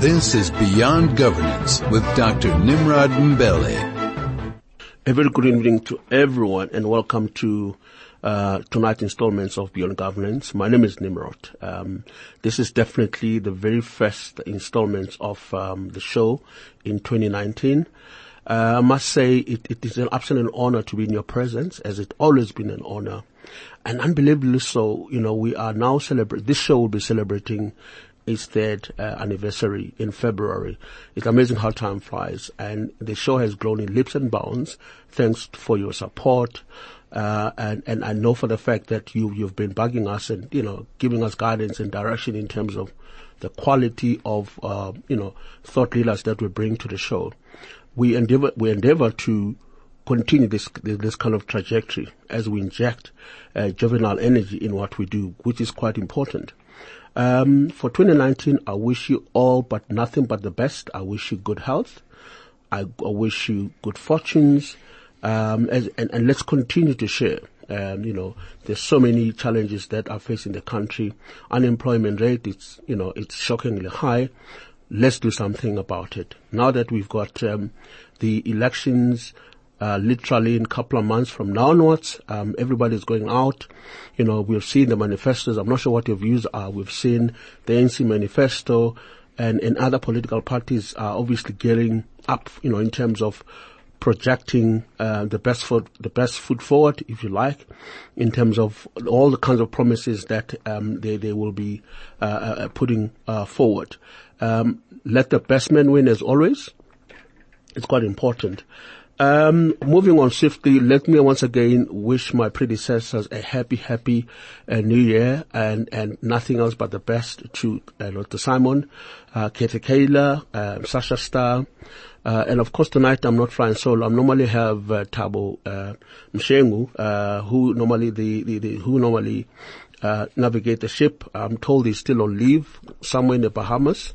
This is Beyond Governance with Dr. Nimrod Mbele. A very good evening to everyone and welcome to uh, tonight's installments of Beyond Governance. My name is Nimrod. Um, this is definitely the very first installment of um, the show in 2019. Uh, I must say it, it is an absolute honor to be in your presence, as it's always been an honor. And unbelievably so, you know, we are now celebrating, this show will be celebrating its third uh, anniversary in February. It's amazing how time flies and the show has grown in leaps and bounds thanks for your support. Uh, and, and I know for the fact that you, you've been bugging us and, you know, giving us guidance and direction in terms of the quality of, uh, you know, thought leaders that we bring to the show. We endeavor, we endeavor to continue this, this kind of trajectory as we inject uh, juvenile energy in what we do, which is quite important. Um, for 2019, I wish you all but nothing but the best. I wish you good health. I, I wish you good fortunes. Um, as, and, and let's continue to share. Um, you know, there's so many challenges that are facing the country. Unemployment rate, it's, you know, it's shockingly high. Let's do something about it. Now that we've got, um, the elections, uh, literally in a couple of months from now onwards. Um, everybody's going out. You know, we've seen the manifestos. I'm not sure what your views are. We've seen the ANC manifesto and, and other political parties are obviously gearing up, you know, in terms of projecting uh, the best foot the best foot forward, if you like, in terms of all the kinds of promises that um, they they will be uh, uh, putting uh, forward. Um, let the best man win, as always. It's quite important. Um, moving on swiftly, let me once again wish my predecessors a happy, happy uh, new year and, and nothing else but the best to uh. Simon, uh, Kathy Kayla, um, Sasha Star, uh, and of course tonight I'm not flying solo. I normally have uh, Tabo uh, Mshengu, uh, who normally the, the, the who normally uh, navigate the ship. I'm told he's still on leave somewhere in the Bahamas.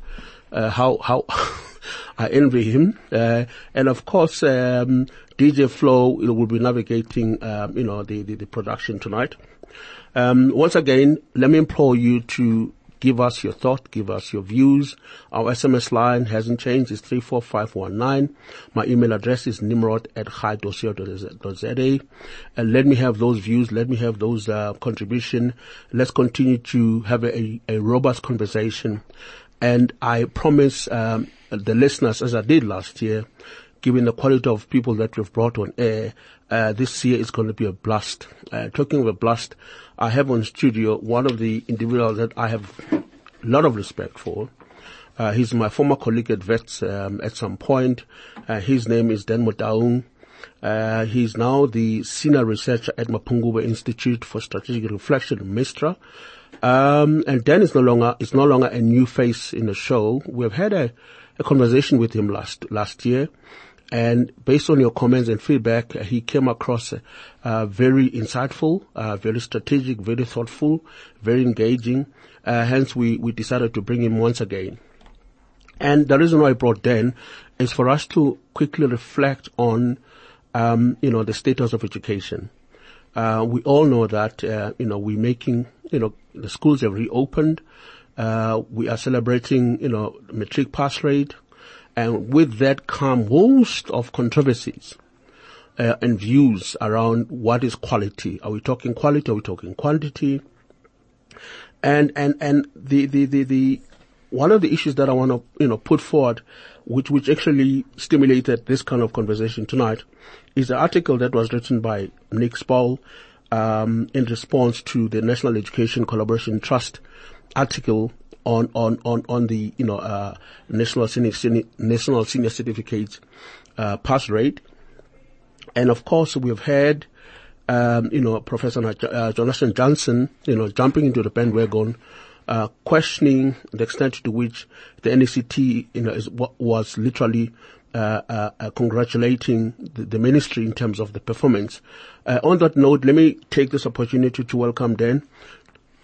Uh, how how I envy him. Uh, and of course, um, DJ Flow will be navigating, um, you know, the, the, the, production tonight. Um, once again, let me implore you to give us your thought, give us your views. Our SMS line hasn't changed. It's 34519. My email address is nimrod at high.co.za. And let me have those views. Let me have those, uh, contribution. Let's continue to have a, a robust conversation. And I promise, um, the listeners, as I did last year, given the quality of people that we've brought on air, uh, this year is going to be a blast. Uh, talking of a blast, I have on studio one of the individuals that I have a lot of respect for. Uh, he's my former colleague at Wits um, at some point. Uh, his name is Dan Motaung. Uh, he's now the senior researcher at Mapungubwe Institute for Strategic Reflection, MISTRA. Um, and Dan is no longer is no longer a new face in the show. We've had a a conversation with him last last year, and based on your comments and feedback, uh, he came across uh, very insightful, uh, very strategic, very thoughtful, very engaging. Uh, hence, we we decided to bring him once again. And the reason why I brought Dan is for us to quickly reflect on, um, you know, the status of education. Uh, we all know that, uh, you know, we're making, you know, the schools have reopened. Uh, we are celebrating, you know, matric pass rate, and with that come host of controversies uh, and views around what is quality. Are we talking quality? Are we talking quantity? And and and the the the, the one of the issues that I want to you know put forward, which which actually stimulated this kind of conversation tonight, is the article that was written by Nick Spaull um, in response to the National Education Collaboration Trust article on on on on the you know uh, national senior, national senior certificate uh, pass rate, and of course we've had um, you know Professor uh, Jonathan Jansen, you know jumping into the bandwagon. Uh, questioning the extent to which the NECT, you know, is, was literally uh, uh, uh, congratulating the, the, ministry in terms of the performance. Uh, on that note, let me take this opportunity to welcome Dan.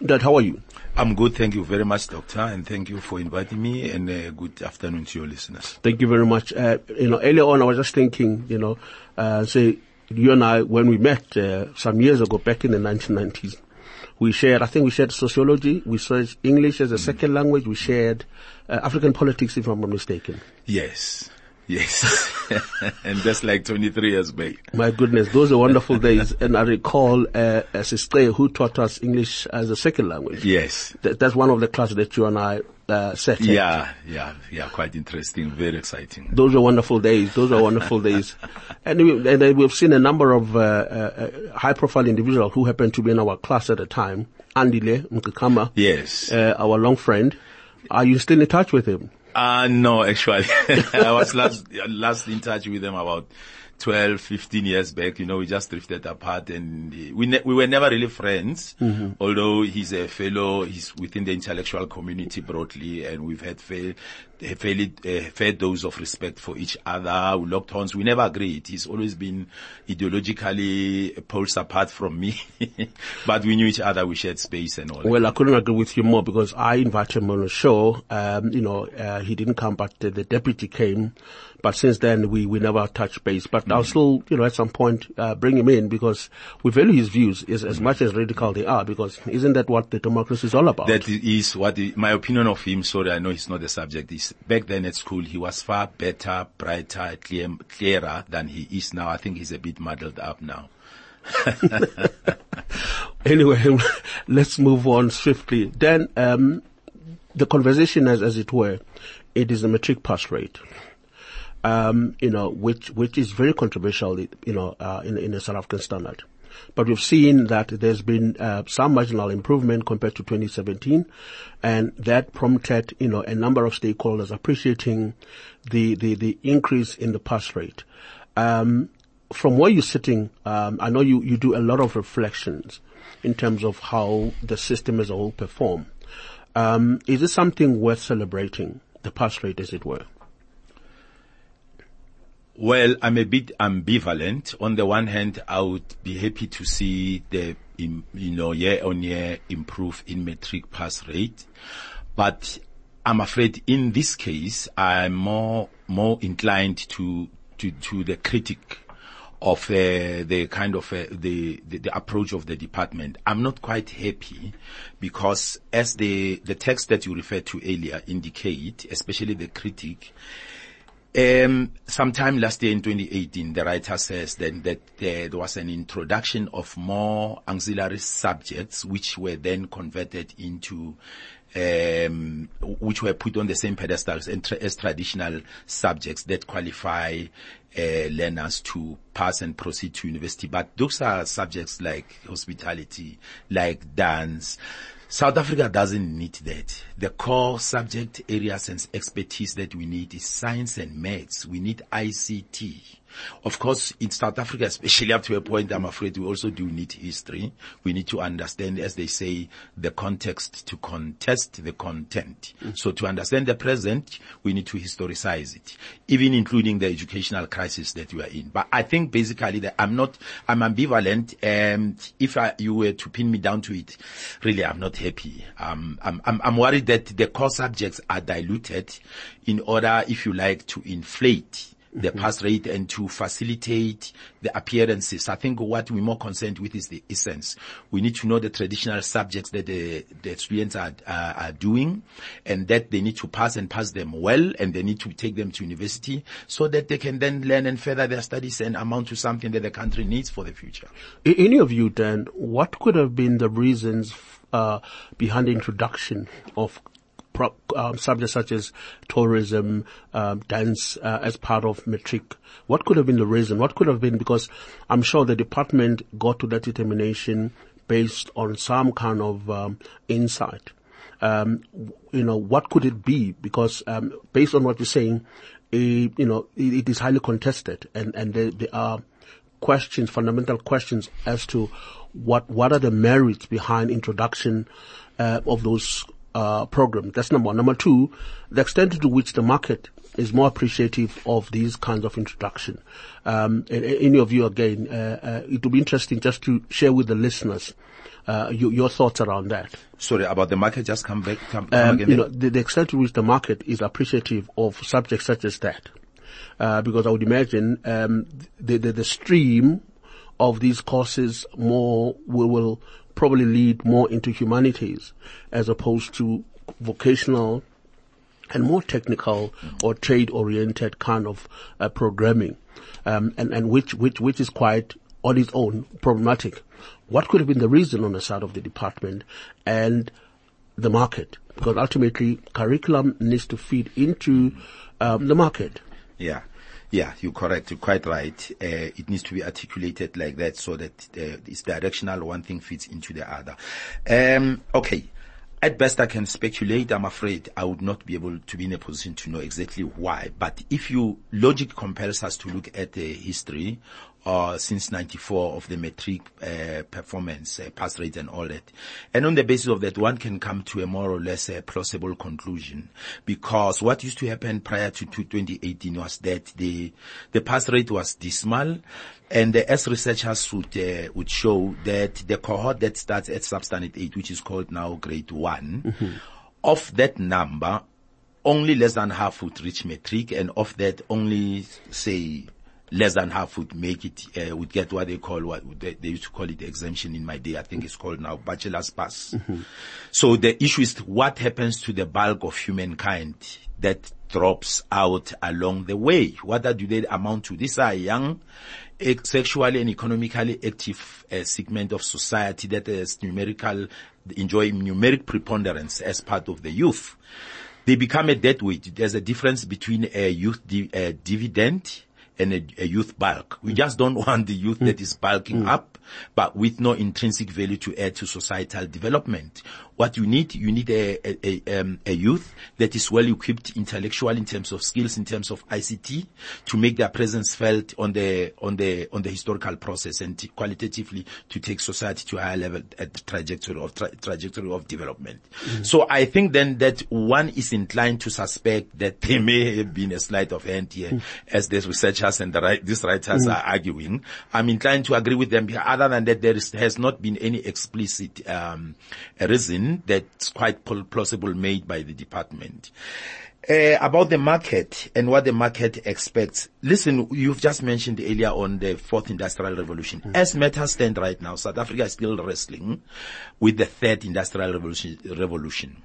Dan, how are you? I'm good. Thank you very much, Doctor, and thank you for inviting me. And uh, good afternoon to your listeners. Thank you very much. Uh, you know, earlier on, I was just thinking, you know, uh, say you and I when we met uh, some years ago, back in the 1990s, We shared, I think we shared sociology, we shared English as a second language, we shared uh, African politics, if I'm not mistaken. Yes. Yes. and that's like 23 years back. My goodness, those are wonderful days. And I recall uh, a sister who taught us English as a second language. Yes. Th- that's one of the classes that you and I uh, sat in. Yeah, yeah, yeah, quite interesting, very exciting. Those are wonderful days. Those are wonderful days. And, we, and we've seen a number of uh, uh, high profile individuals who happened to be in our class at the time. Andile Mngxitama, Yes. uh, our long friend. Are you still in touch with him? Uh, no, actually, I was last, last in touch with them about 12, 15 years back. You know, we just drifted apart and we, ne- we were never really friends, although he's a fellow, he's within the intellectual community broadly and we've had fair, a fairly, a fair dose of respect for each other. We locked horns. We never agreed. He's always been ideologically poles apart from me, but we knew each other. We shared space and all. that. Well, I couldn't agree with you more because I invited him on the show. Um, you know, uh, he didn't come, but uh, the deputy came. But since then, we, we never touched base. But I'll still, you know, at some point, uh, bring him in because we value his views as, as much as radical they are because isn't that what the democracy is all about? That is what the, my opinion of him. Sorry, I know he's not the subject. Back then at school he was far better, brighter, clear, clearer than he is now. I think he's a bit muddled up now. anyway, let's move on swiftly. Then, um, the conversation, as as it were, it is the matric pass rate. Um, you know, which which is very controversial, you know, uh, in in a South African standard. But we've seen that there's been uh, some marginal improvement compared to 2017, and that prompted, you know, a number of stakeholders appreciating the the, the increase in the pass rate. Um, from where you're sitting, um, I know you, you do a lot of reflections in terms of how the system as a whole perform. Um, is this something worth celebrating, the pass rate as it were? Well, I'm a bit ambivalent. On the one hand, I would be happy to see the, you know, year on year improve in matric pass rate. But I'm afraid in this case, I'm more, more inclined to, to, to the critic of uh, the kind of uh, the, the the approach of the department. I'm not quite happy because as the the text that you referred to earlier indicate, especially the critic, um, sometime last year in 2018, the writer says then that there was an introduction of more auxiliary subjects which were then converted into um, which were put on the same pedestals as, tra- as traditional subjects that qualify uh, learners to pass and proceed to university. But those are subjects like hospitality, like dance. South Africa doesn't need that. The core subject areas and expertise that we need is science and maths. We need ICT. Of course, in South Africa, especially up to a point, I'm afraid we also do need history. We need to understand, as they say, the context to contest the content. So to understand the present, we need to historicize it, even including the educational crisis that we are in. But I think basically that I'm not, I'm ambivalent. And if I, you were to pin me down to it, really, I'm not happy. Um, I'm, I'm, I'm worried that the core subjects are diluted in order, if you like, to inflate the pass rate and to facilitate the appearances. I think what we're more concerned with is the essence. We need to know the traditional subjects that the, the students are, are, are doing and that they need to pass and pass them well and they need to take them to university so that they can then learn and further their studies and amount to something that the country needs for the future. In any of you then, what could have been the reasons uh, behind the introduction of um, subjects such as tourism, um, dance uh, as part of matric? What could have been the reason? What could have been because I'm sure the department got to that determination based on some kind of um, insight. Um, you know, what could it be? Because um, based on what you're saying, eh, you know, it, it is highly contested, and and there, there are questions, fundamental questions as to what what are the merits behind introduction uh, of those uh, programs. That's number one. Number two, the extent to which the market is more appreciative of these kinds of introduction. Um, and any of you again, uh, uh, it will be interesting just to share with the listeners uh, your, your thoughts around that. Sorry, about the market, just come back, come, come Um, again. you know, the, the extent to which the market is appreciative of subjects such as that. Uh, because I would imagine, um, the, the, the stream of these courses more will, will probably lead more into humanities as opposed to vocational and more technical or trade oriented kind of uh, programming, um, and and which which which is quite on its own problematic. What could have been the reason on the side of the department and the market? Because ultimately, curriculum needs to feed into um, the market. Yeah. Yeah, you're correct. You're quite right. Uh, it needs to be articulated like that so that uh, it's directional. One thing fits into the other. Um, okay. At best, I can speculate. I'm afraid I would not be able to be in a position to know exactly why. But if you logic compels us to look at the history uh, since 94 of the matric uh, performance, uh, pass rate and all that. And on the basis of that, one can come to a more or less uh, plausible conclusion because what used to happen prior to 2018 was that the, the pass rate was dismal and as researchers would, uh, would show that the cohort that starts at substandard 8, which is called now grade one mm-hmm. of that number, only less than half would reach matric and of that only say less than half would make it, uh, would get what they call what they, they, used to call it exemption in my day. I think it's called now bachelor's pass. Mm-hmm. So the issue is what happens to the bulk of humankind that drops out along the way. What do they amount to? These are young, sexually and economically active uh, segment of society that is numerical, enjoy numeric preponderance as part of the youth. They become a dead weight. There's a difference between a youth di- a dividend and a, a, youth bulk. We just don't want the youth mm. that is bulking mm. up, but with no intrinsic value to add to societal development. What you need, you need a, a, a, um, a youth that is well equipped intellectual in terms of skills, in terms of ICT, to make their presence felt on the on the on the historical process and t- qualitatively to take society to a higher level at the trajectory of tra- trajectory of development. Mm-hmm. So I think then that one is inclined to suspect that there may have been a sleight of hand here, mm-hmm. as the researchers and the right, these writers mm-hmm. are arguing. I'm inclined to agree with them. Other than that, there is, has not been any explicit um, reason that's quite plausible made by the department. Uh, about the market and what the market expects. Listen, you've just mentioned earlier on the fourth industrial revolution. Mm. As matters stand right now, South Africa is still wrestling with the third industrial revolution. revolution.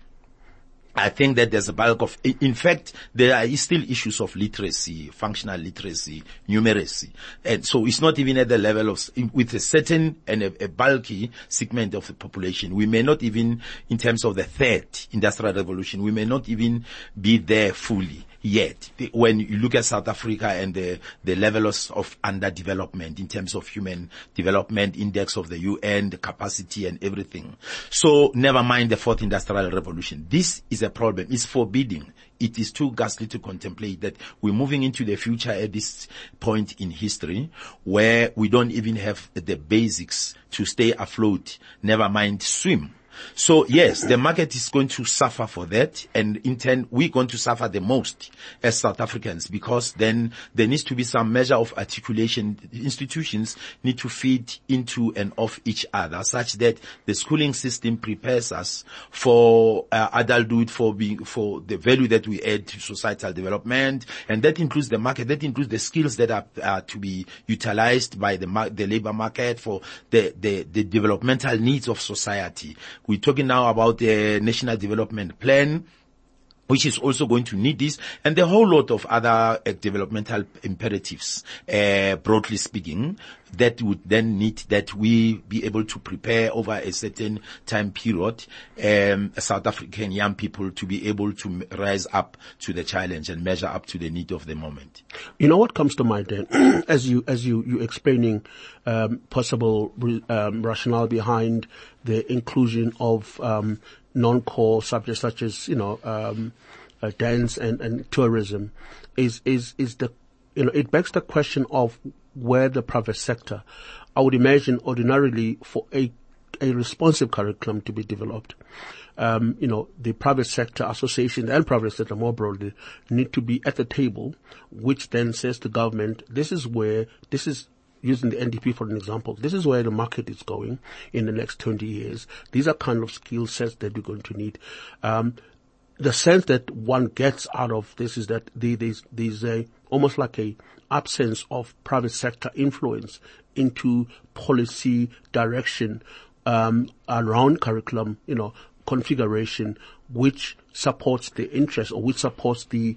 I think that there's a bulk of, in fact, there are still issues of literacy, functional literacy, numeracy. And so it's not even at the level of, with a certain and a, a, bulky segment of the population. We may not even, in terms of the third industrial revolution, we may not even be there fully yet. When you look at South Africa and the, the levels of underdevelopment in terms of human development index of the UN, the capacity and everything. So never mind the fourth industrial revolution. This is a problem. It's forbidding. It is too ghastly to contemplate that we're moving into the future at this point in history where we don't even have the basics to stay afloat, never mind swim. So yes, the market is going to suffer for that and in turn we're going to suffer the most as South Africans because then there needs to be some measure of articulation. Institutions need to feed into and off each other such that the schooling system prepares us for uh, adulthood, for being, for the value that we add to societal development and that includes the market, that includes the skills that are, to be utilized by the, the labor market for the, the, the developmental needs of society we're talking now about the National Development Plan, which is also going to need this and a whole lot of other uh, developmental imperatives, uh, broadly speaking, that would then need that we be able to prepare over a certain time period, um, South African young people to be able to rise up to the challenge and measure up to the need of the moment. You know what comes to mind then, as you as you you explaining um, possible um, rationale behind the inclusion of um, non-core subjects such as, you know, um, uh, dance and, and tourism is, is, is the, you know, it begs the question of where the private sector, I would imagine ordinarily for a, a responsive curriculum to be developed. Um, you know, the private sector association and private sector more broadly need to be at the table, which then says to government, this is where, this is using the NDP for an example, this is where the market is going in the next 20 years. These are kind of skill sets that we're going to need. Um, the sense that one gets out of this is that there's, there's a, almost like a absence of private sector influence into policy direction um, around curriculum, you know, configuration, which supports the interest or which supports the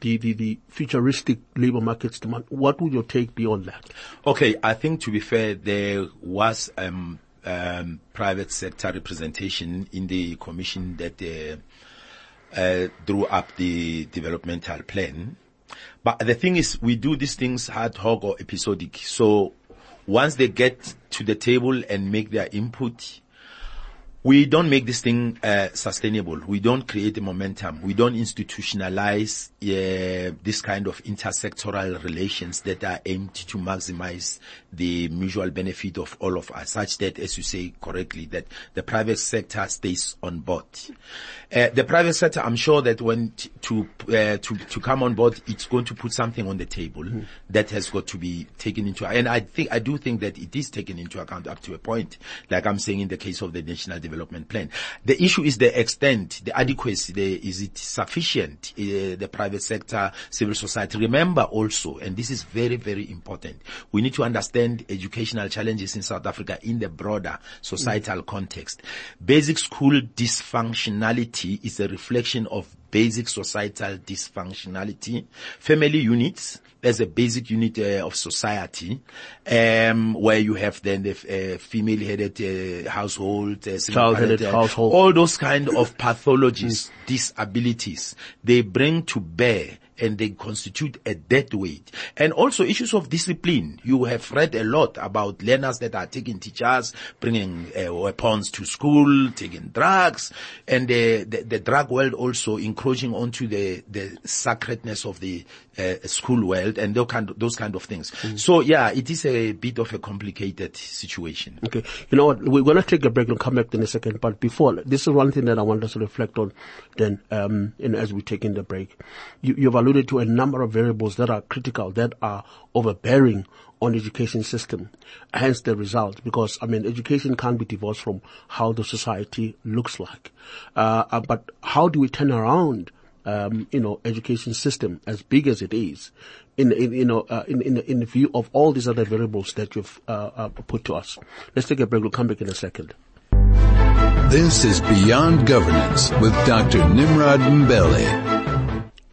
the, the, the futuristic labor markets demand. What would your take be on that? Okay, I think to be fair, there was um, um, private sector representation in the commission that uh, uh, drew up the developmental plan. But the thing is, we do these things ad hoc or episodic. So once they get to the table and make their input, we don't make this thing uh, sustainable. We don't create a momentum. We don't institutionalize uh, this kind of intersectoral relations that are aimed to maximize the mutual benefit of all of us, such that, as you say correctly, that the private sector stays on board. Uh, the private sector, I'm sure that when t- to uh, to to come on board, it's going to put something on the table mm. that has got to be taken into. And I think I do think that it is taken into account up to a point, like I'm saying in the case of the national development plan. The issue is the extent, the adequacy, the, is it sufficient, uh, the private sector, civil society. Remember also, and this is very, very important, we need to understand educational challenges in South Africa in the broader societal mm. context. Basic school dysfunctionality is a reflection of basic societal dysfunctionality. Family units, there's a basic unit uh, of society, um, where you have then the uh, female-headed uh, household, uh, child-headed household, all those kind of pathologies, disabilities, they bring to bear and they constitute a dead weight. And also issues of discipline. You have read a lot about learners that are taking teachers, bringing uh, weapons to school, taking drugs, and the, the, the, drug world also encroaching onto the, the sacredness of the uh, school world and those kind of, those kind of things. Mm. So yeah, it is a bit of a complicated situation. Okay. You know what? We're going to take a break and come back in a second. But before, this is one thing that I want us to reflect on then, um, in, as we take in the break. You, you've alluded to a number of variables that are critical, that are overbearing on education system. Hence the result, because I mean, education can't be divorced from how the society looks like. Uh, uh, but how do we turn around, um, you know, education system as big as it is, in, in you know, uh, in, in in view of all these other variables that you've uh, uh, put to us? Let's take a break. We'll come back in a second. This is Beyond Governance with Dr. Nimrod Mbele.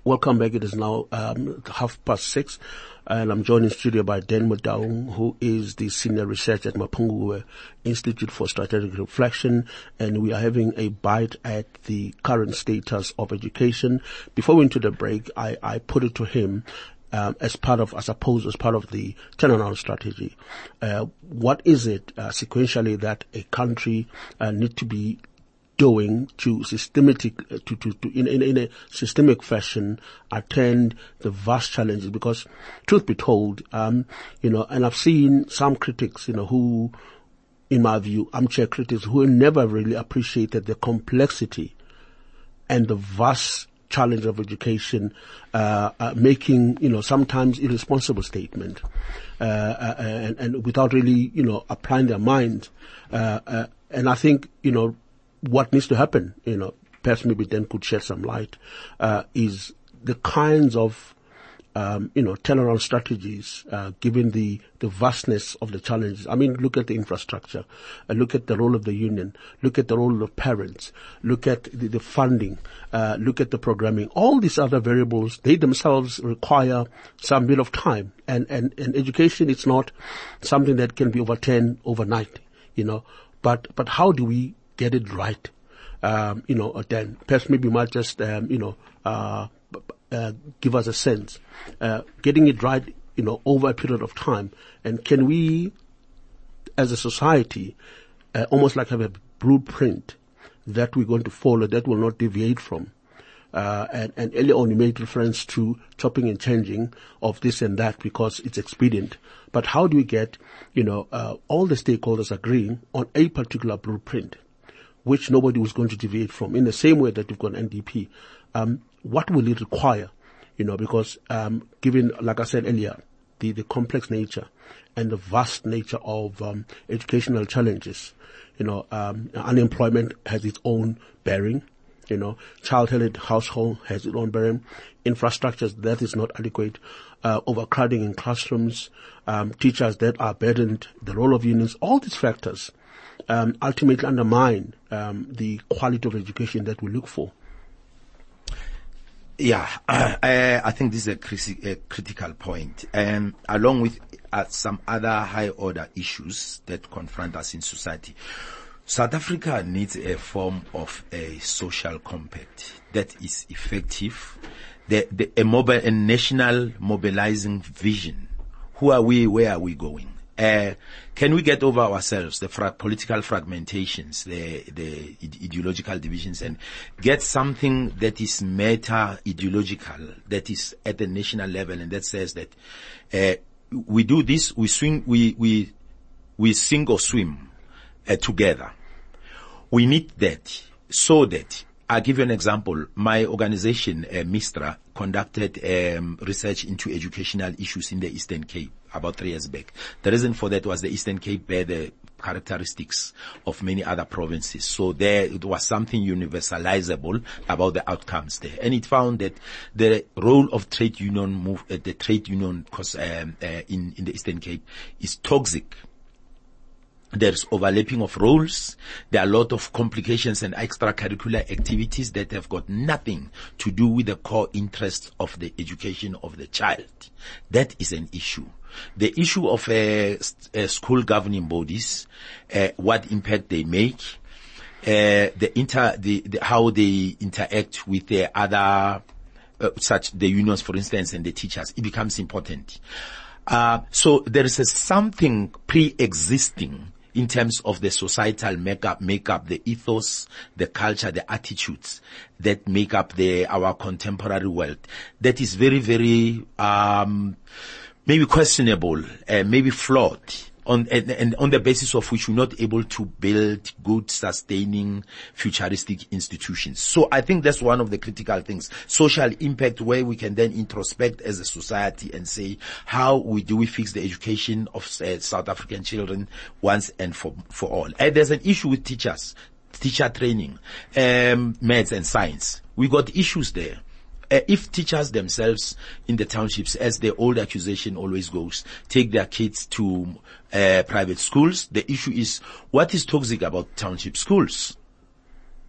Welcome back. It is now um, half past six, and I'm joined in studio by Dan Motaung, who is the senior researcher at Mapungubwe Institute for Strategic Reflection, and we are having a bite at the current status of education. Before we went to the break, I, I put it to him um, as part of, I suppose, as part of the turnaround strategy. Uh, what is it uh, sequentially that a country uh, need to be doing to systematic to, to, to in, in, in a systemic fashion attend the vast challenges because truth be told um, you know and I've seen some critics you know who in my view armchair critics who never really appreciated the complexity and the vast challenge of education, uh, uh, making you know sometimes irresponsible statement, uh, uh and, and, without really you know applying their mind. Uh, uh, and I think you know what needs to happen, you know, perhaps maybe Dan could shed some light, uh, is the kinds of um, you know, turnaround strategies, uh, given the, the vastness of the challenges. I mean, look at the infrastructure, uh, look at the role of the union, look at the role of parents, look at the, the funding, uh, look at the programming. All these other variables, they themselves require some bit of time. And, and, and education is not something that can be overturned overnight, you know. But, but how do we get it right. Um, you know, Dan perhaps maybe might just, um, you know, uh, uh, give us a sense, uh, getting it right, you know, over a period of time. And can we, as a society, uh, almost like have a blueprint that we're going to follow that will not deviate from? Uh, and, and earlier on you made reference to chopping and changing of this and that because it's expedient. But how do we get, you know, uh, all the stakeholders agreeing on a particular blueprint? Which nobody was going to deviate from. In the same way that you've got NDP, um, what will it require? You know, because um, given, like I said earlier, the, the complex nature and the vast nature of um, educational challenges, you know, um, unemployment has its own bearing. You know, child-headed household has its own bearing. Infrastructures that is not adequate. Uh, overcrowding in classrooms, um, teachers that are burdened, the role of unions, all these factors um, ultimately undermine um, the quality of education that we look for. Yeah, uh, I think this is a, a critical point. Um, along with uh, some other high order issues that confront us in society, South Africa needs a form of a social compact that is effective, the, the, a, mobile, a national mobilizing vision. Who are we? Where are we going? Uh, can we get over ourselves, the fra- political fragmentations, the, the ideological divisions and get something that is meta ideological, that is at the national level and that says that, uh, we do this, we swing, we, we, we sing or swim uh, together. We need that so that I'll give you an example. My organization, uh, Mistra, conducted um, research into educational issues in the Eastern Cape about three years back. The reason for that was the Eastern Cape bear the characteristics of many other provinces. So there it was something universalizable about the outcomes there. And it found that the role of trade union move, uh, the trade union cause, um, uh, in, in the Eastern Cape is toxic there's overlapping of roles. There are a lot of complications and extracurricular activities that have got nothing to do with the core interests of the education of the child. That is an issue. The issue of uh, uh, school governing bodies, uh, what impact they make, uh, the inter, the, the, how they interact with the other, uh, such the unions, for instance, and the teachers, it becomes important. Uh, so there is something pre-existing in terms of the societal makeup, makeup, the ethos, the culture, the attitudes that make up the, our contemporary world. That is very, very, um, maybe questionable, uh, maybe flawed on and, and, on the basis of which we're not able to build good, sustaining, futuristic institutions. So I think that's one of the critical things. Social impact where we can then introspect as a society and say, how we do we fix the education of uh, South African children once and for, for all. And there's an issue with teachers, teacher training, um, maths and science. We got issues there uh, if teachers themselves in the townships, as the old accusation always goes, take their kids to uh, private schools, the issue is what is toxic about township schools?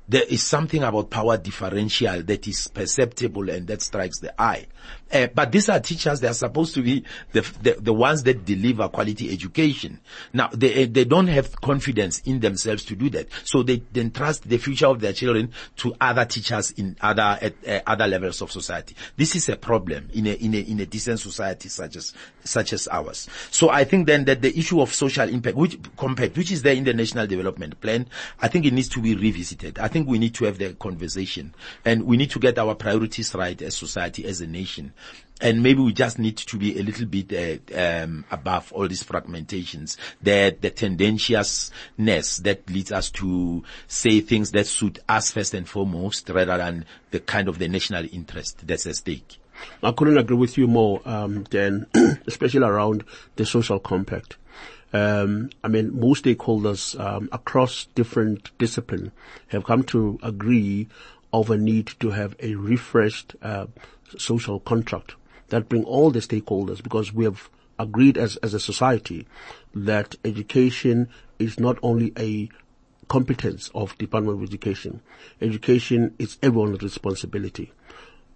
there is something about power differential that is perceptible and that strikes the eye. Uh, but these are teachers, they are supposed to be the, the, the ones that deliver quality education. Now, they, uh, they don't have confidence in themselves to do that. So they then trust the future of their children to other teachers in other, at uh, other levels of society. This is a problem in a, in a, in a decent society such as, such as ours. So I think then that the issue of social impact, which, compact, which is there in the national development plan, I think it needs to be revisited. I think we need to have the conversation and we need to get our priorities right as society, as a nation. And maybe we just need to be a little bit uh, um, above all these fragmentations, the, the tendentiousness that leads us to say things that suit us first and foremost, rather than the kind of the national interest that's at stake. I couldn't agree with you more, um, Dan, especially around the social compact. Um, I mean, most stakeholders um, across different disciplines have come to agree of a need to have a refreshed uh, social contract that bring all the stakeholders because we have agreed as, as a society that education is not only a competence of Department of Education. Education is everyone's responsibility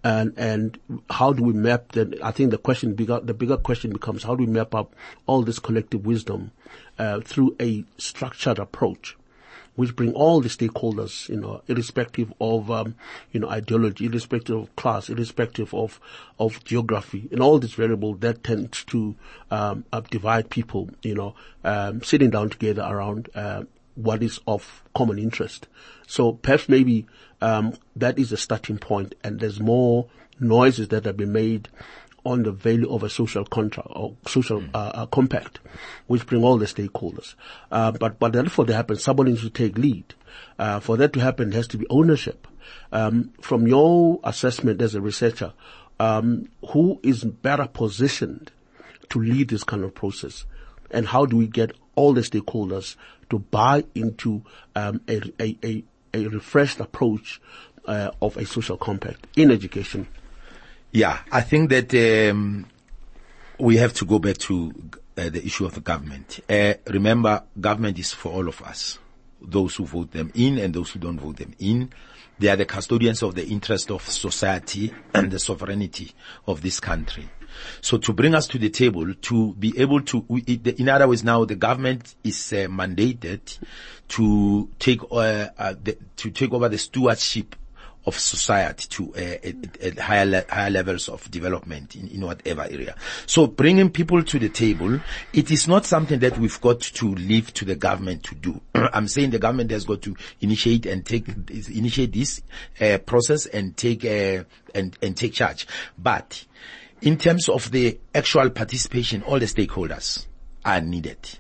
and and how do we map then I think the question bigger the bigger question becomes how do we map up all this collective wisdom uh, through a structured approach which bring all the stakeholders you know irrespective of um, you know ideology irrespective of class irrespective of of geography and all these variables that tend to um, uh, divide people you know um, sitting down together around uh, what is of common interest. So perhaps maybe um, that is a starting point, and there's more noises that have been made on the value of a social contract or social mm. uh, uh, compact, which bring all the stakeholders. Uh, but but then for that to happen, somebody needs to take lead. Uh, for that to happen, there has to be ownership. Um, from your assessment as a researcher, um, who is better positioned to lead this kind of process, and how do we get all the stakeholders to buy into um, a, a, a, a, refreshed approach uh, of a social compact in education? Yeah, I think that um, we have to go back to uh, the issue of the government. Uh, remember, government is for all of us, those who vote them in and those who don't vote them in. They are the custodians of the interest of society and the sovereignty of this country. So to bring us to the table, to be able to, in other words, now the government is uh, mandated to take uh, uh, the, to take over the stewardship of society to uh, higher le- higher levels of development in, in whatever area. So bringing people to the table, it is not something that we've got to leave to the government to do. I'm saying the government has got to initiate and take initiate this uh, process and take uh, and and take charge. But in terms of the actual participation, all the stakeholders are needed.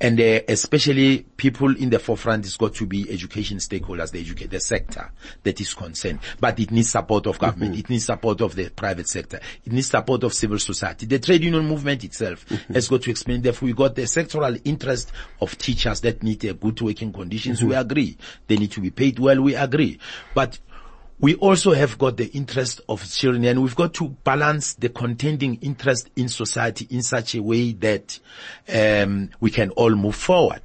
And uh, especially people in the forefront is got to be education stakeholders, the educate, the sector that is concerned. But it needs support of government. Mm-hmm. It needs support of the private sector. It needs support of civil society. The trade union movement itself mm-hmm. has got to explain. Therefore, we got the sectoral interest of teachers that need uh, good working conditions. Mm-hmm. We agree. They need to be paid well. We agree. But we also have got the interest of children and we've got to balance the contending interest in society in such a way that um, we can all move forward.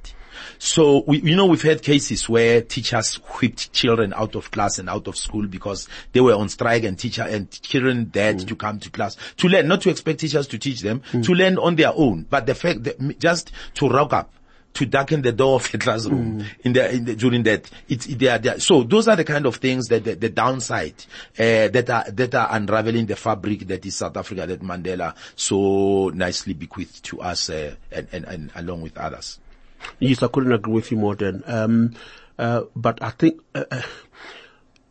So we, you know, we've had cases where teachers whipped children out of class and out of school because they were on strike and teacher and children dared mm. to come to class to learn, not to expect teachers to teach them, mm. to learn on their own, but the fact that just to rock up to darken the door of the classroom mm. in, the, in the, during that. It's, they are, they are, so those are the kind of things that the, the downside, uh, that are, that are unraveling the fabric that is South Africa that Mandela so nicely bequeathed to us, uh, and, and, and along with others. Yes, I couldn't agree with you more Dan, um, uh, but I think, uh, uh,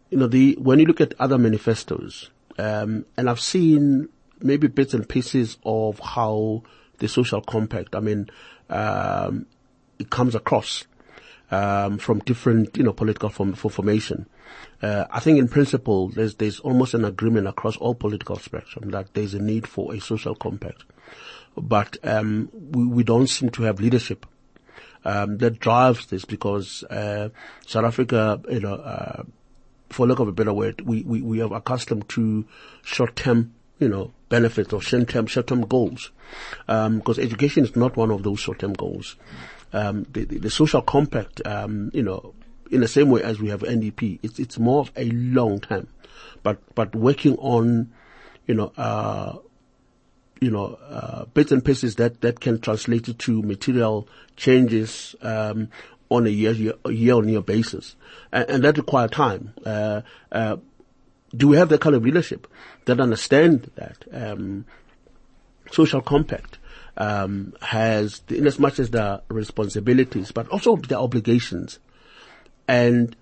you know, the, when you look at other manifestos, um, and I've seen maybe bits and pieces of how the social compact, I mean, um, it comes across um, from different, you know, political form, formation. Uh, I think in principle, there's there's almost an agreement across all political spectrum that there's a need for a social compact, but um, we, we don't seem to have leadership um, that drives this because uh, South Africa, you know, uh, for lack of a better word, we, we, we are accustomed to short-term, you know, benefits or short-term short-term goals, because um, education is not one of those short-term goals um, the, the, the, social compact, um, you know, in the same way as we have NDP, it's, it's more of a long time, but, but working on, you know, uh, you know, uh, bits and pieces that, that can translate to material changes, um, on a year, year, on year basis. And, and that require time. Uh, uh, do we have that kind of leadership that understand that, um, social compact, um, has, in as much as the responsibilities, but also the obligations. And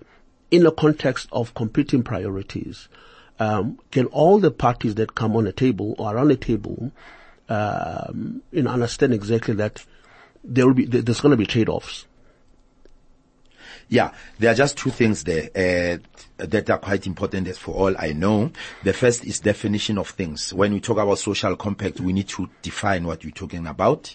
in the context of competing priorities, um, can all the parties that come on a table or around a table, um, you know, understand exactly that there will be, there's going to be trade-offs. Yeah, there are just two things there uh, that are quite important as for all I know. The first is definition of things. When we talk about social compact, we need to define what we're talking about.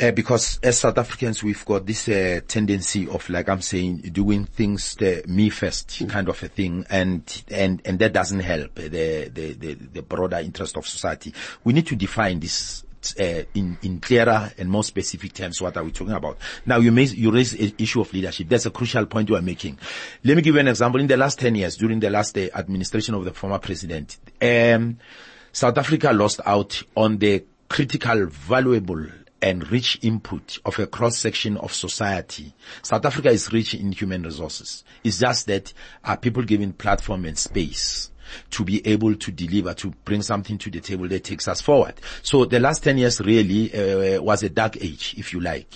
Uh, because as South Africans, we've got this uh, tendency of, like I'm saying, doing things the me first mm. kind of a thing, and and and that doesn't help the, the the the broader interest of society. We need to define this uh, in in clearer and more specific terms what are we talking about? Now you may you raise an issue of leadership. That's a crucial point you are making. Let me give you an example. In the last 10 years during the last uh, administration of the former president um, south africa lost out on the critical valuable and rich input of a cross section of society. South Africa is rich in human resources. It's just that are people given platform and space to be able to deliver, to bring something to the table that takes us forward. So the last 10 years really uh, was a dark age, if you like.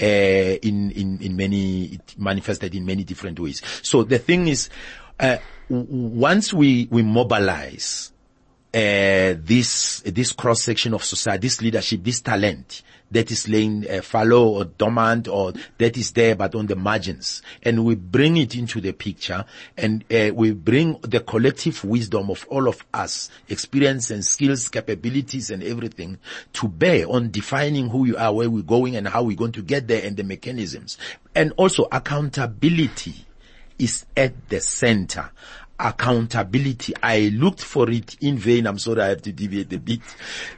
Uh, in, in, in many, it manifested in many different ways. So the thing is, uh, once we, we mobilize, uh, this, this cross section of society, this leadership, this talent, that is laying uh, fallow or dormant or that is there but on the margins. And we bring it into the picture and uh, we bring the collective wisdom of all of us, experience and skills, capabilities and everything to bear on defining who you are, where we're going and how we're going to get there and the mechanisms. And also accountability is at the center accountability. I looked for it in vain. I'm sorry I have to deviate a bit.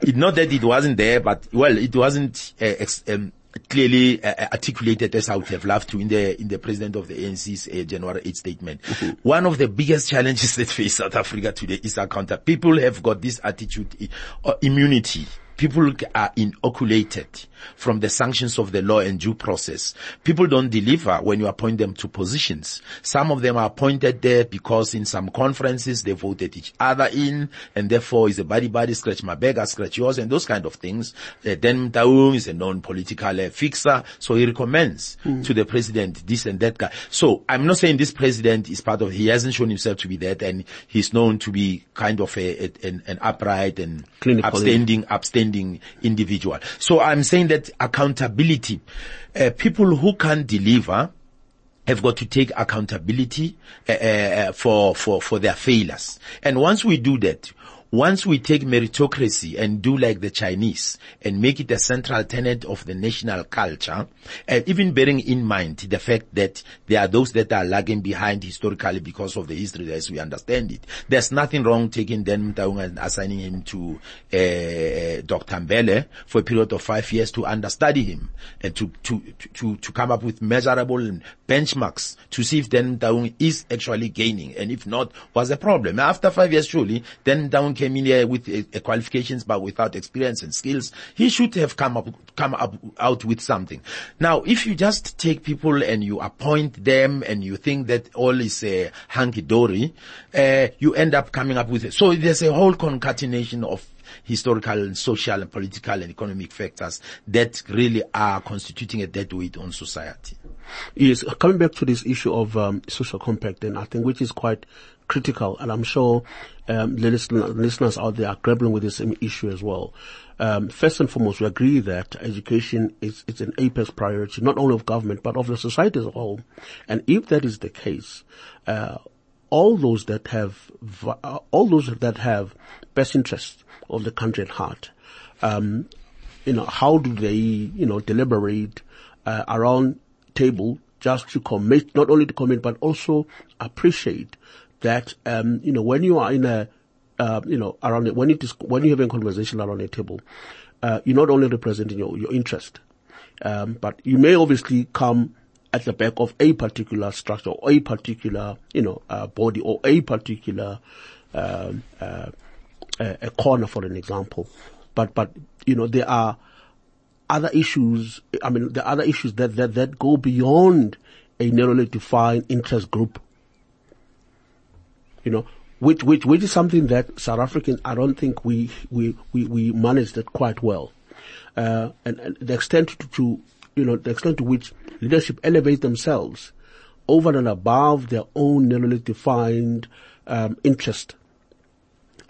It, not that it wasn't there, but well, it wasn't uh, ex- um, clearly uh, articulated as I would have loved to in the in the president of the ANC's uh, January 8 statement. Mm-hmm. One of the biggest challenges that face South Africa today is accountability. People have got this attitude, uh, immunity people are inoculated from the sanctions of the law and due process. People don't deliver when you appoint them to positions. Some of them are appointed there because in some conferences they voted each other in and therefore is a buddy buddy scratch my back, I scratch yours and those kind of things. Uh, then Taung is a non-political uh, fixer. So he recommends mm. to the president this and that guy. So I'm not saying this president is part of, he hasn't shown himself to be that and he's known to be kind of a, a an, an, upright and Clinical upstanding, individual. So I'm saying that accountability, uh, people who can deliver have got to take accountability uh, uh, for for for their failures. And once we do that, once we take meritocracy and do like the Chinese and make it a central tenet of the national culture, and even bearing in mind the fact that there are those that are lagging behind historically because of the history as we understand it, there's nothing wrong taking Dan Motaung and assigning him to uh, Dr. Mbele for a period of five years to understudy him and to, to, to, to come up with measurable benchmarks to see if Dan Motaung is actually gaining and if not, what's the problem? After five years, surely, Dan Motaung came in here with uh, qualifications but without experience and skills, he should have come up, come up out with something. Now, if you just take people and you appoint them and you think that all is uh, hunky dory, uh, you end up coming up with it. So there's a whole concatenation of historical and social and political and economic factors that really are constituting a dead weight on society. Yes, coming back to this issue of um, social compact, then I think which is quite critical, and I'm sure um, the listeners out there are grappling with this same issue as well. Um, first and foremost, we agree that education is it's an apex priority, not only of government but of the society as a whole. And if that is the case, uh, all those that have uh, all those that have best interests of the country at heart, um, you know, how do they you know deliberate uh, around table just to commit, not only to commit but also appreciate that, um, you know, when you are in a, uh, you know, around it, when it is, when you're having a conversation around a table, uh, you're not only representing your, your interest, um, but you may obviously come at the back of a particular structure or a particular, you know, uh, body or a particular, um, uh, a corner for an example. But, but, you know, there are other issues, I mean, there are other issues that, that, that go beyond a narrowly defined interest group you know, which, which, which is something that South Africans, I don't think we, we, we, we managed it quite well. Uh, and, and, the extent to, to, you know, the extent to which leadership elevates themselves over and above their own narrowly defined, um, interest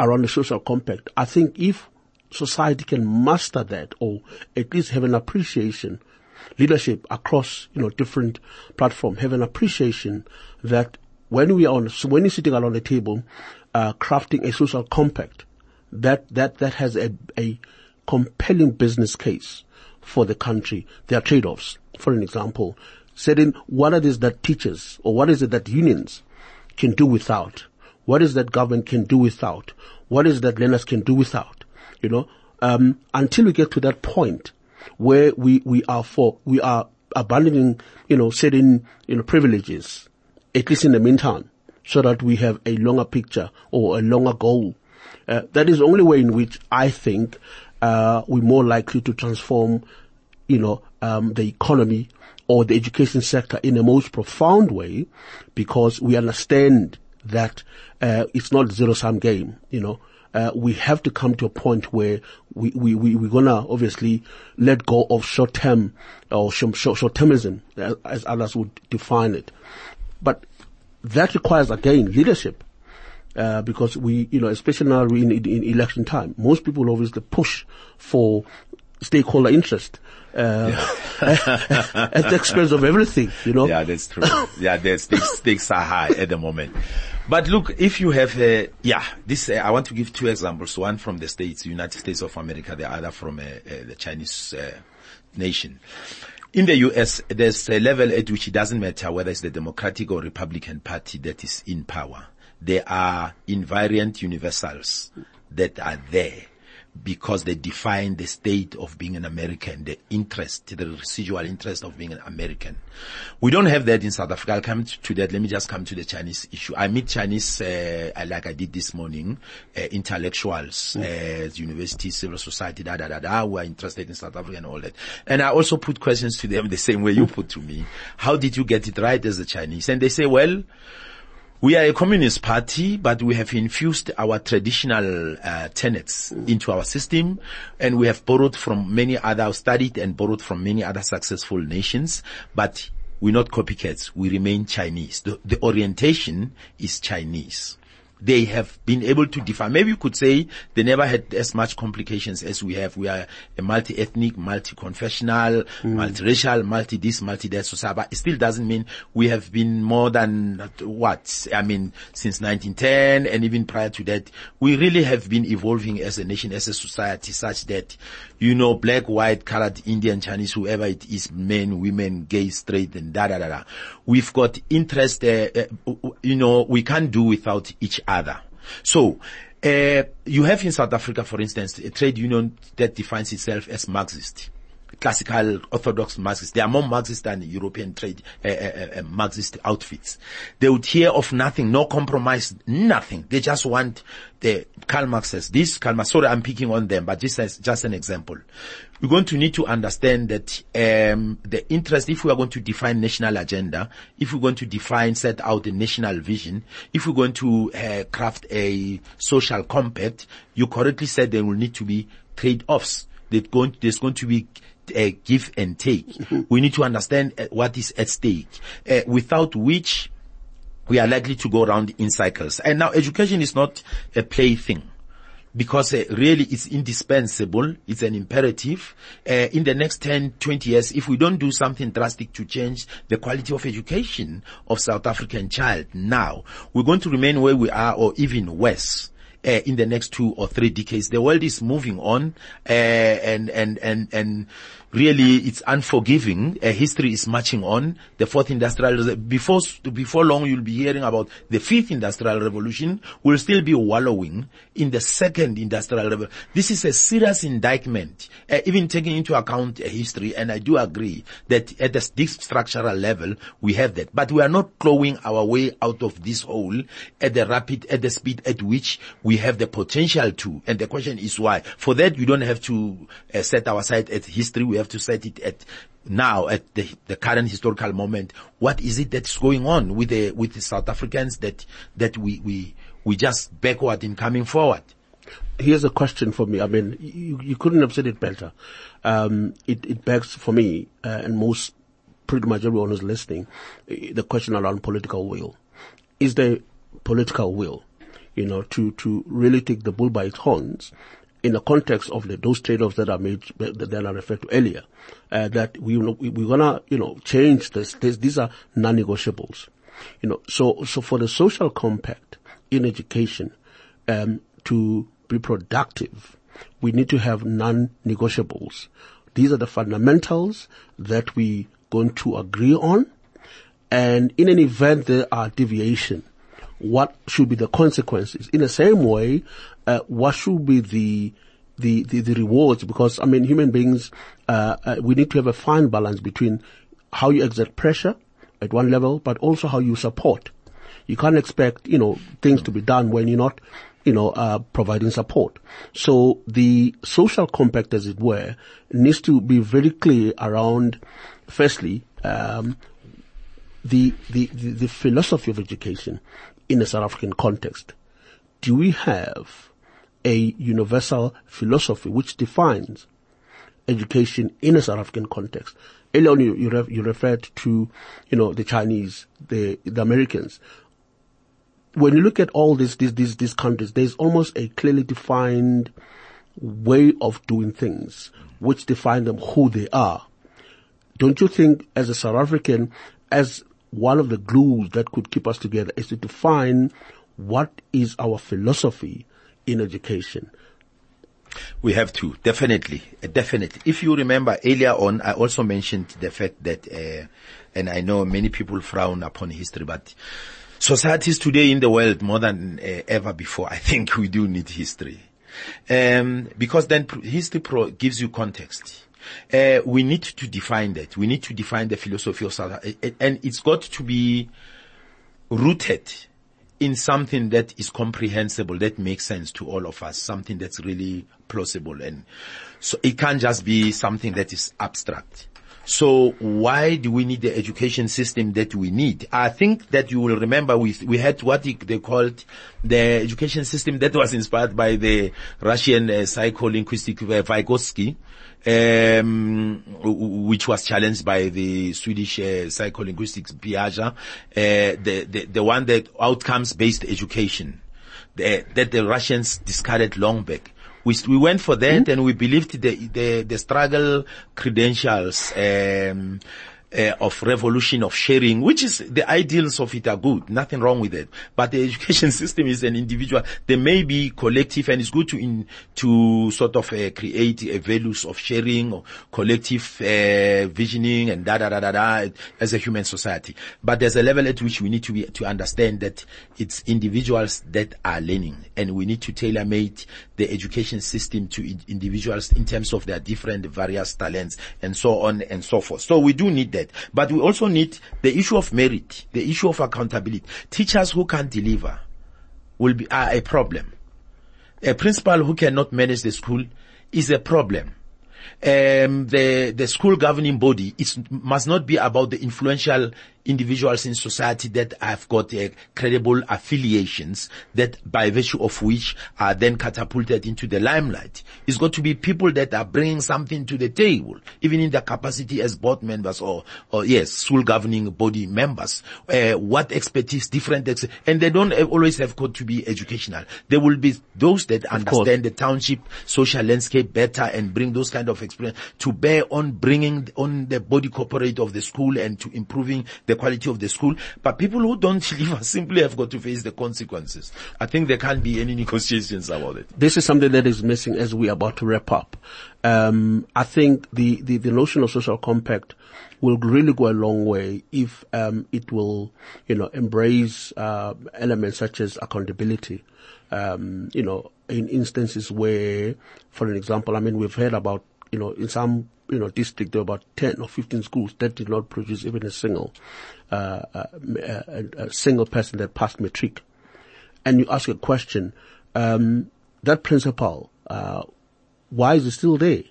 around the social compact. I think if society can master that or at least have an appreciation, leadership across, you know, different platform, have an appreciation that when we are on, when you're sitting around the table, uh, crafting a social compact, that, that, that has a, a compelling business case for the country. There are trade-offs. For an example, setting what it is that teachers or what is it that unions can do without? What is that government can do without? What is that learners can do without? You know, um, until we get to that point where we, we are for, we are abandoning, you know, certain, you know, privileges, at least in the meantime, so that we have a longer picture or a longer goal. Uh, that is the only way in which I think uh, we're more likely to transform, you know, um, the economy or the education sector in the most profound way, because we understand that uh, it's not zero sum game. You know, uh, we have to come to a point where we, we, we, we're gonna obviously let go of short term or short, short termism as others would define it. But that requires again leadership. Uh, because we, you know, especially now in, in, election time, most people obviously push for stakeholder interest uh, yeah. at the expense of everything, you know. Yeah, that's true. yeah, the stakes, stakes are high at the moment. But look, if you have, uh, yeah, this, uh, I want to give two examples. One from the States, United States of America, the other from uh, uh, the Chinese uh, nation. In the US, there's a level at which it doesn't matter whether it's the Democratic or Republican Party that is in power. there are invariant universals that are there because they define the state of being an American, the interest, the residual interest of being an American. We don't have that in South Africa. I'll come to that. Let me just come to the Chinese issue. I meet Chinese, uh, like I did this morning, uh, intellectuals, mm. uh, university, civil society, da da da da, who are interested in South Africa and all that. And I also put questions to them the same way you put to me. How did you get it right as a Chinese? And they say, well, we are a communist party, but we have infused our traditional uh, tenets into our system, and we have borrowed from many other, studied and borrowed from many other successful nations, but we're not copycats. We remain Chinese. The, the orientation is Chinese they have been able to define. Maybe you could say they never had as much complications as we have. We are a multi-ethnic, multi-confessional, mm. multiracial, multi-this, multi-that society. But it still doesn't mean we have been more than what? I mean, since 1910 and even prior to that, we really have been evolving as a nation, as a society such that, you know, black, white, colored, Indian, Chinese, whoever it is, men, women, gay, straight, and da da da da. We've got interest, uh, uh, you know, we can't do without each other. So, uh, you have in South Africa, for instance, a trade union that defines itself as Marxist classical orthodox Marxists. They are more Marxist than European trade uh, uh, uh, Marxist outfits. They would hear of nothing, no compromise, nothing. They just want the Karl Marx says this. Karl Marx. Sorry, I'm picking on them, but this is just an example. We're going to need to understand that um, the interest. If we are going to define national agenda, if we're going to define, set out a national vision, if we're going to uh, craft a social compact, you correctly said there will need to be trade-offs. There's going, there's going to be uh, give and take. Mm-hmm. We need to understand uh, what is at stake, uh, without which we are likely to go around in cycles. And now education is not a plaything because uh, really it's indispensable. It's an imperative. Uh, in the next 10, 20 years, if we don't do something drastic to change the quality of education of South African child now, we're going to remain where we are or even worse uh, in the next two or three decades. The world is moving on, uh, and and and and really it's unforgiving. History is marching on. The fourth industrial before before long you'll be hearing about the fifth industrial revolution. We'll still be wallowing in the second industrial revolution. This is a serious indictment, uh, even taking into account uh, history. And I do agree that at the this structural level we have that, but we are not clawing our way out of this hole at the rapid at the speed at which we have the potential to. And the question is why. For that you don't have to uh, set our sight at history. We have to set it at now at the, the current historical moment. What is it that's going on with the with the South Africans that that we we we just backward in coming forward? Here's a question for me. I mean, you, you couldn't have said it better. Um, it, it begs for me uh, and most pretty much everyone who's listening uh, the question around political will. Is there political will, you know, to to really take the bull by its horns in the context of the, those trade-offs that are made, that I referred to earlier, uh, that we, we're gonna, you know, change this, this, these are non-negotiables. You know, so, so for the social compact in education, um, to be productive, we need to have non-negotiables. These are the fundamentals that we going to agree on. And in an event there are deviation, what should be the consequences? In the same way, uh, what should be the, the, the, the, rewards? Because, I mean, human beings, uh, uh, we need to have a fine balance between how you exert pressure at one level, but also how you support. You can't expect, you know, things to be done when you're not, you know, uh, providing support. So the social compact, as it were, needs to be very clear around, firstly, um, the, the, the, the philosophy of education in a South African context. Do we have a universal philosophy which defines education in a South African context. Earlier on, you, you, you referred to, you know, the Chinese, the, the Americans. When you look at all these, these, these, these countries, there's almost a clearly defined way of doing things, which define them who they are. Don't you think as a South African, as one of the glues that could keep us together is to define what is our philosophy in education. We have to, definitely, definitely. If you remember earlier on, I also mentioned the fact that, uh, and I know many people frown upon history, but societies today in the world more than uh, ever before, I think we do need history. Um, because then history pro- gives you context. Uh, we need to define that. We need to define the philosophy of South and it's got to be rooted in something that is comprehensible, that makes sense to all of us, something that's really plausible. And so it can't just be something that is abstract. So why do we need the education system that we need? I think that you will remember we, we had what they called the education system that was inspired by the Russian uh, psycholinguistic uh, Vygotsky, um, which was challenged by the Swedish uh, psycholinguistics Piaget, uh, the, the, the one that outcomes based education, the, that the Russians discarded long back. We, we went for that mm-hmm. and we believed the, the, the struggle credentials, um, uh, of revolution of sharing, which is the ideals of it are good. Nothing wrong with it. But the education system is an individual. There may be collective and it's good to in, to sort of uh, create a values of sharing or collective uh, visioning and da da da da da as a human society. But there's a level at which we need to be, to understand that it's individuals that are learning and we need to tailor make the education system to individuals in terms of their different various talents and so on and so forth. So we do need that that. But we also need the issue of merit, the issue of accountability. Teachers who can't deliver will be are a problem. A principal who cannot manage the school is a problem um, the the school governing body must not be about the influential individuals in society that have got uh, credible affiliations that by virtue of which are then catapulted into the limelight. It's got to be people that are bringing something to the table, even in their capacity as board members or, or yes, school governing body members. Uh, what expertise, different, ex- and they don't always have got to be educational. There will be those that of understand course. the township social landscape better and bring those kind of experience to bear on bringing on the body corporate of the school and to improving the quality of the school. But people who don't deliver simply have got to face the consequences. I think there can't be any negotiations about it. This is something that is missing as we are about to wrap up. Um, I think the, the, the notion of social compact will really go a long way if um, it will, you know, embrace uh, elements such as accountability. Um, you know, in instances where, for an example, I mean, we've heard about you know, in some, you know, district, there were about 10 or 15 schools that did not produce even a single, uh, uh, a, a, single person that passed matric. And you ask a question, um, that principal, uh, why is it still there?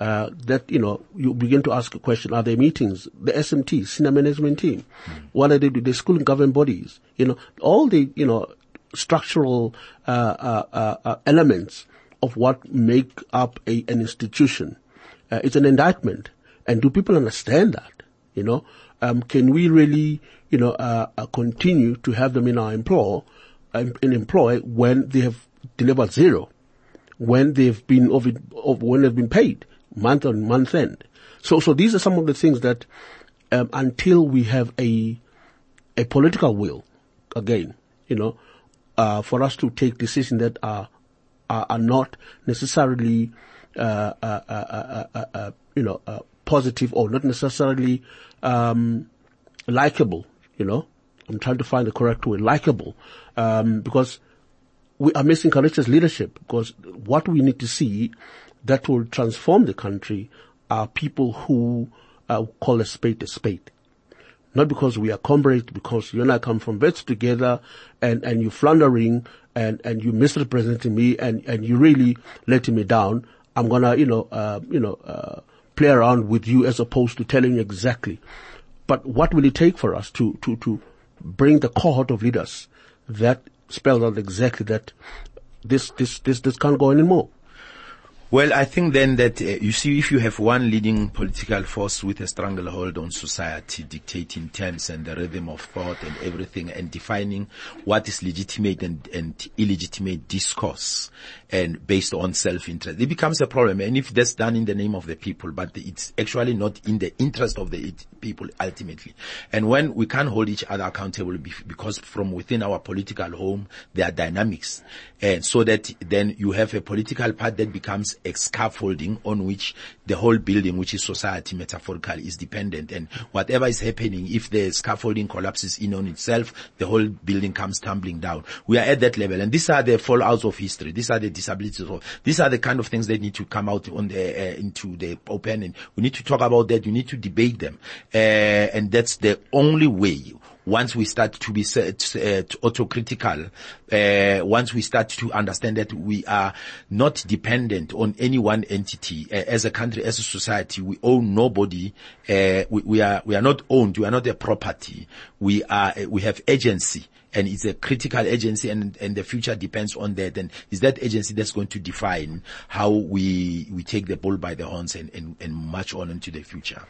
Uh, that, you know, you begin to ask a question, are there meetings? The SMT, senior management team, mm. what are they doing? The school and government bodies, you know, all the, you know, structural, uh, uh, uh elements of what make up a, an institution. Uh, it's an indictment. And do people understand that? You know, um, can we really, you know, uh, uh, continue to have them in our employ, um, in employ when they have delivered zero, when they've been of it, of when they've been paid month on month end. So, so these are some of the things that, um, until we have a, a political will, again, you know, uh, for us to take decisions that are are, are not necessarily, uh, uh, uh, you know, positive or not necessarily um, likable. You know, I'm trying to find the correct word, likable, um, because we are missing courageous leadership. Because what we need to see that will transform the country are people who uh, call a spade a spade. Not because we are comrades, because you and I come from beds together and, and you're floundering and, and you misrepresenting me and, and you really letting me down, I'm gonna, you know, uh, you know, uh, play around with you as opposed to telling you exactly. But what will it take for us to, to, to bring the cohort of leaders that spells out exactly that this, this, this, this can't go anymore? Well, I think then that uh, you see, if you have one leading political force with a stranglehold on society, dictating terms and the rhythm of thought and everything, and defining what is legitimate and, and illegitimate discourse, and based on self-interest. It becomes a problem. And if that's done in the name of the people, but it's actually not in the interest of the people ultimately. And when we can't hold each other accountable because from within our political home, there are dynamics. And so that then you have a political part that becomes a scaffolding on which the whole building, which is society metaphorically, is dependent. And whatever is happening, if the scaffolding collapses in on itself, the whole building comes tumbling down. We are at that level. And these are the fallouts of history. These are the disabilities these are the kind of things that need to come out on the, uh, into the open. And we need to talk about that. We need to debate them. Uh, and that's the only way once we start to be set, uh, autocritical, uh, once we start to understand that we are not dependent on any one entity uh, as a country, as a society, we own nobody. Uh, we, we, are we are not owned. We are not a property. We are we have agency and it's a critical agency and, and the future depends on that. And is that agency that's going to define how we, we take the bull by the horns and, and, and march on into the future.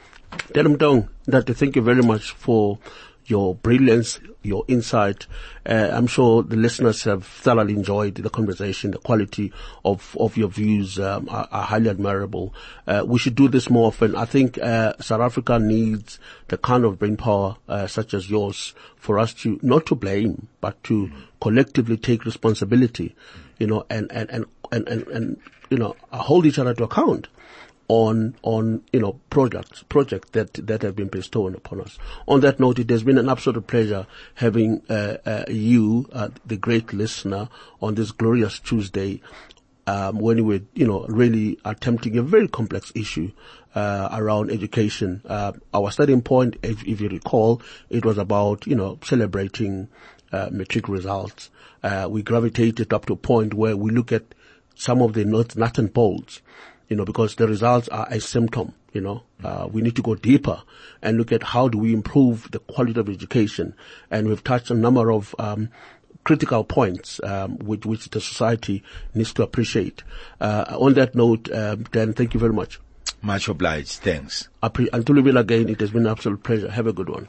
Thank you very much for your brilliance, your insight. Uh, I'm sure the listeners have thoroughly enjoyed the conversation. The quality of, of your views um, are, are, highly admirable. Uh, we should do this more often. I think uh, South Africa needs the kind of brain power uh, such as yours for us to not to blame, but to mm. collectively take responsibility, you know, and and and and and, and you know hold each other to account on on you know projects projects that that have been bestowed upon us. On that note, it has been an absolute pleasure having uh, uh, you, uh, the great listener, on this glorious Tuesday. Um, when we were, you know, really attempting a very complex issue uh, around education. Uh, our starting point, if, if, you recall, it was about, you know, celebrating uh, matric results. we gravitated up to a point where we look at some of the nuts, nuts and bolts you know, because the results are a symptom, you know. Uh, we need to go deeper and look at how do we improve the quality of education. And we've touched a number of, um, critical points, um, which, which the society needs to appreciate. Uh, on that note, um, Dan, thank you very much. Much obliged. Thanks. Until we meet again, it has been an absolute pleasure. Have a good one.